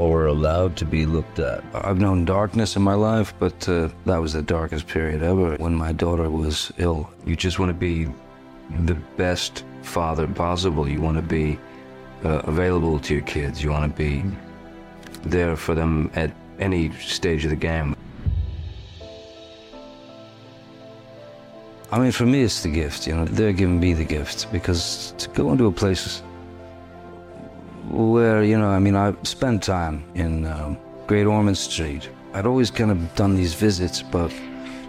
or allowed to be looked at. I've known darkness in my life, but uh, that was the darkest period ever when my daughter was ill. You just want to be the best father possible. You want to be uh, available to your kids. You want to be there for them at any stage of the game. I mean, for me, it's the gift. You know, they're giving me the gift because to go into a place where, you know, I mean, I spent time in um, Great Ormond Street. I'd always kind of done these visits, but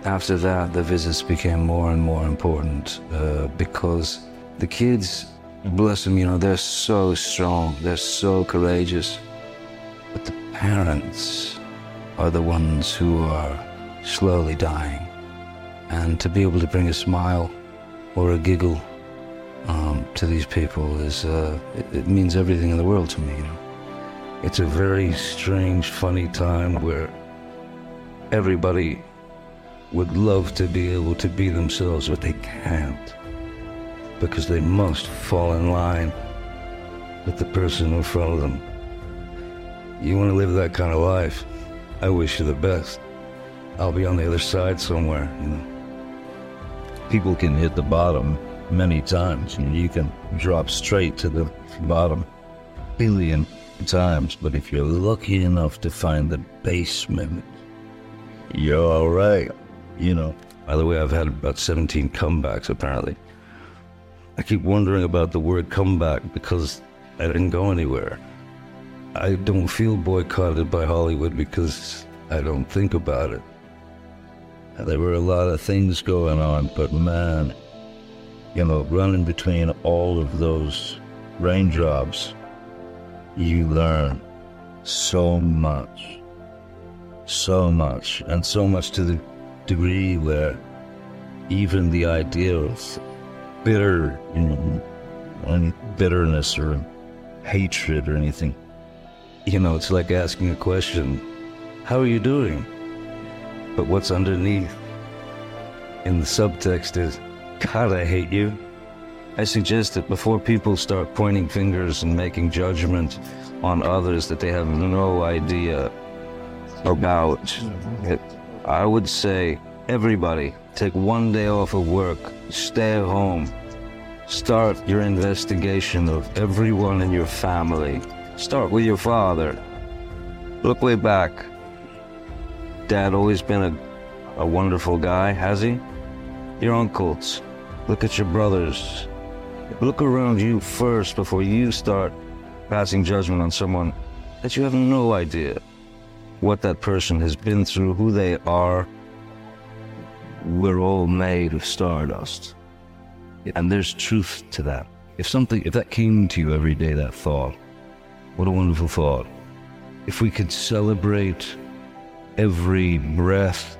after that, the visits became more and more important uh, because the kids, bless them, you know, they're so strong, they're so courageous. But the parents are the ones who are slowly dying. And to be able to bring a smile or a giggle um, to these people is uh, it, it, means everything in the world to me. You know, it's a very strange, funny time where everybody would love to be able to be themselves, but they can't because they must fall in line with the person in front of them. You want to live that kind of life? I wish you the best. I'll be on the other side somewhere. You know, people can hit the bottom many times. You, you can drop straight to the bottom billion times, but if you're lucky enough to find the basement, you're all right. You know. By the way, I've had about 17 comebacks apparently. I keep wondering about the word comeback because I didn't go anywhere. I don't feel boycotted by Hollywood because I don't think about it. There were a lot of things going on, but man, you know, running between all of those raindrops, you learn so much. So much. And so much to the degree where even the idea of bitter, you know, any bitterness or hatred or anything, you know, it's like asking a question How are you doing? But what's underneath in the subtext is God, I hate you. I suggest that before people start pointing fingers and making judgment on others that they have no idea about, it, I would say everybody take one day off of work, stay at home, start your investigation of everyone in your family. Start with your father. Look way back. Dad always been a, a wonderful guy, has he? Your uncles, Look at your brothers. Look around you first before you start passing judgment on someone that you have no idea what that person has been through, who they are. We're all made of stardust. And there's truth to that. If something, if that came to you every day, that thought, what a wonderful thought. If we could celebrate every breath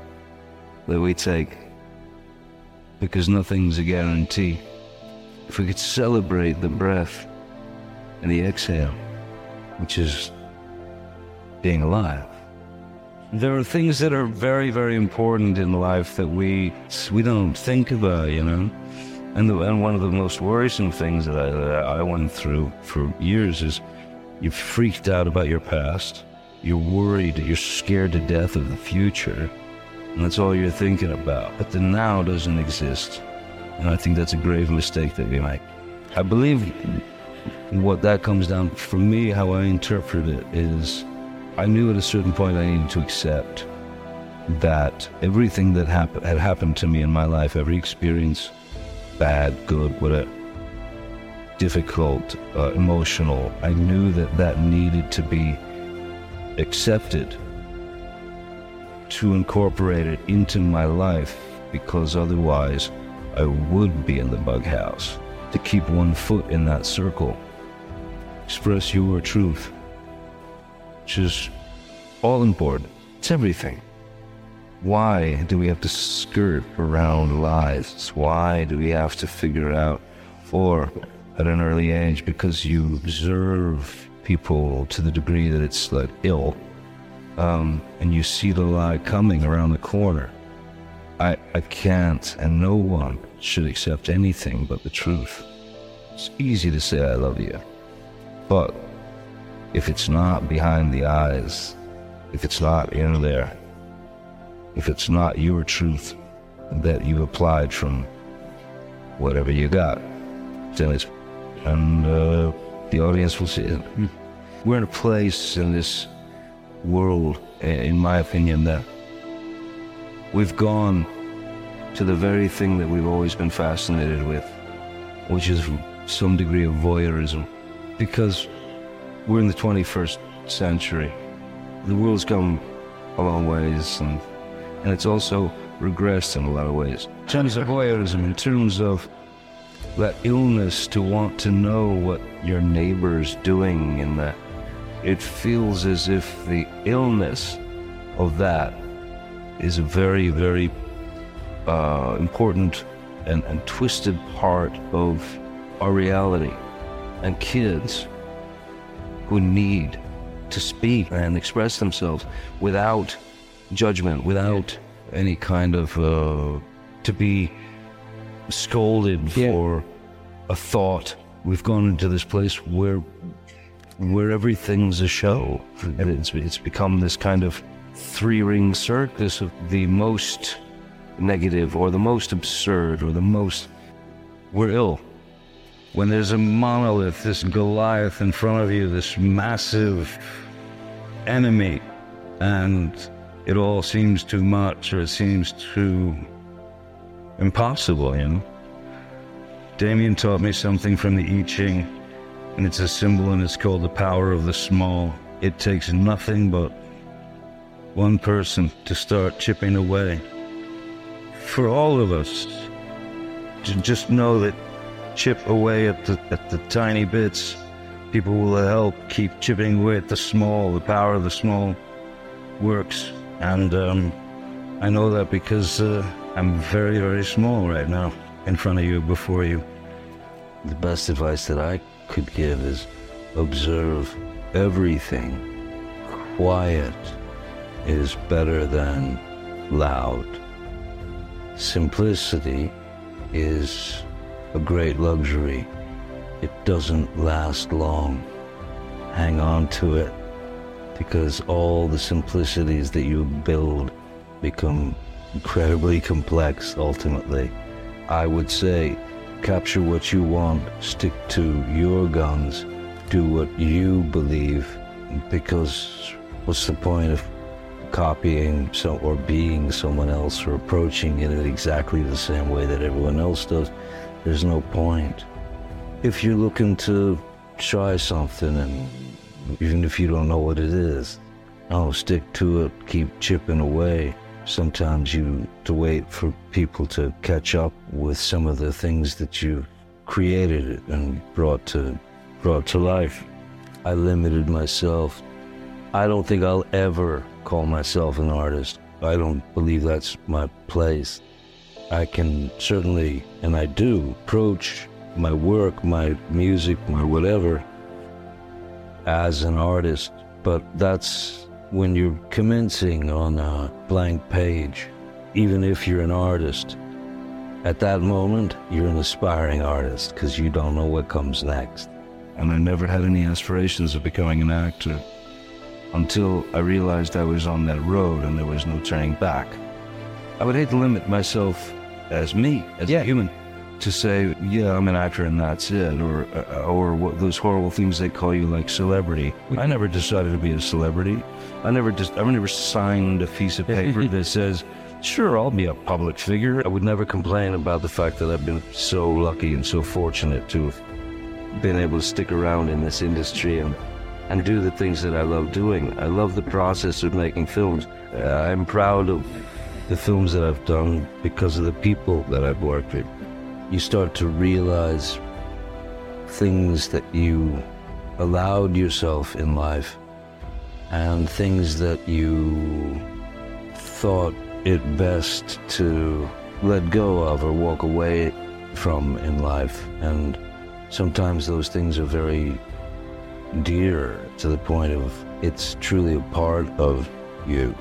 that we take, because nothing's a guarantee. If we could celebrate the breath and the exhale, which is being alive. There are things that are very, very important in life that we we don't think about, you know. And, the, and one of the most worrisome things that I, that I went through for years is you're freaked out about your past. You're worried. You're scared to death of the future and that's all you're thinking about. But the now doesn't exist. And I think that's a grave mistake that we make. I believe what that comes down, for me, how I interpret it is I knew at a certain point I needed to accept that everything that hap- had happened to me in my life, every experience, bad, good, whatever, difficult, uh, emotional, I knew that that needed to be accepted to incorporate it into my life because otherwise I would be in the bug house. To keep one foot in that circle, express your truth, which is all important. It's everything. Why do we have to skirt around lies? Why do we have to figure out, or at an early age, because you observe people to the degree that it's like ill, um, and you see the lie coming around the corner. I, I can't, and no one should accept anything but the truth. It's easy to say I love you, but if it's not behind the eyes, if it's not in there, if it's not your truth that you applied from whatever you got, then it's, and uh, the audience will see it. We're in a place in this world, eh, in my opinion, that we've gone to the very thing that we've always been fascinated with, which is some degree of voyeurism. Because we're in the 21st century. The world's come a long ways, and, and it's also regressed in a lot of ways. In terms of voyeurism, in terms of that illness to want to know what your neighbor's doing, in that it feels as if the illness of that is a very, very uh, important and, and twisted part of our reality. And kids who need to speak and express themselves without judgment, without any kind of uh, to be scolded Yeah. for a thought. We've gone into this place where where everything's a show, and it's it's become this kind of three ring circus of the most negative or the most absurd or the most we're ill. When there's a monolith, this Goliath in front of you, this massive enemy, and it all seems too much or it seems too impossible, you know? Damien taught me something from the I Ching, and it's a symbol and it's called the power of the small. It takes nothing but one person to start chipping away. For all of us, to just know that chip away at the at the tiny bits. People will help keep chipping away at the small. The power of the small works, and um, I know that because uh, I'm very very small right now, in front of you, before you. The best advice that I could give is observe everything. Quiet is better than loud. Simplicity is a great luxury. It doesn't last long. Hang on to it because all the simplicities that you build become incredibly complex ultimately. I would say capture what you want, stick to your guns, do what you believe because what's the point of copying so, or being someone else or approaching it in exactly the same way that everyone else does? there's no point. If you're looking to try something, and even if you don't know what it is, oh, stick to it, keep chipping away. Sometimes you to wait for people to catch up with some of the things that you've created and brought to brought to life. I limited myself. I don't think I'll ever call myself an artist. I don't believe that's my place. I can certainly, and I do, approach my work, my music, my whatever, as an artist. But that's when you're commencing on a blank page. Even if you're an artist, at that moment, you're an aspiring artist because you don't know what comes next. And I never had any aspirations of becoming an actor until I realized I was on that road and there was no turning back. I would hate to limit myself as me, as Yeah. a human, to say, yeah, I'm an actor and that's it, or uh, or what those horrible things they call you like celebrity. I never decided to be a celebrity. I never just, I never signed a piece of paper that says, sure, I'll be a public figure. I would never complain about the fact that I've been so lucky and so fortunate to have been able to stick around in this industry and and do the things that I love doing. I love the process of making films. Uh, I'm proud of the films that I've done because of the people that I've worked with. You start to realize things that you allowed yourself in life and things that you thought it best to let go of or walk away from in life. And sometimes those things are very dear to the point of it's truly a part of you.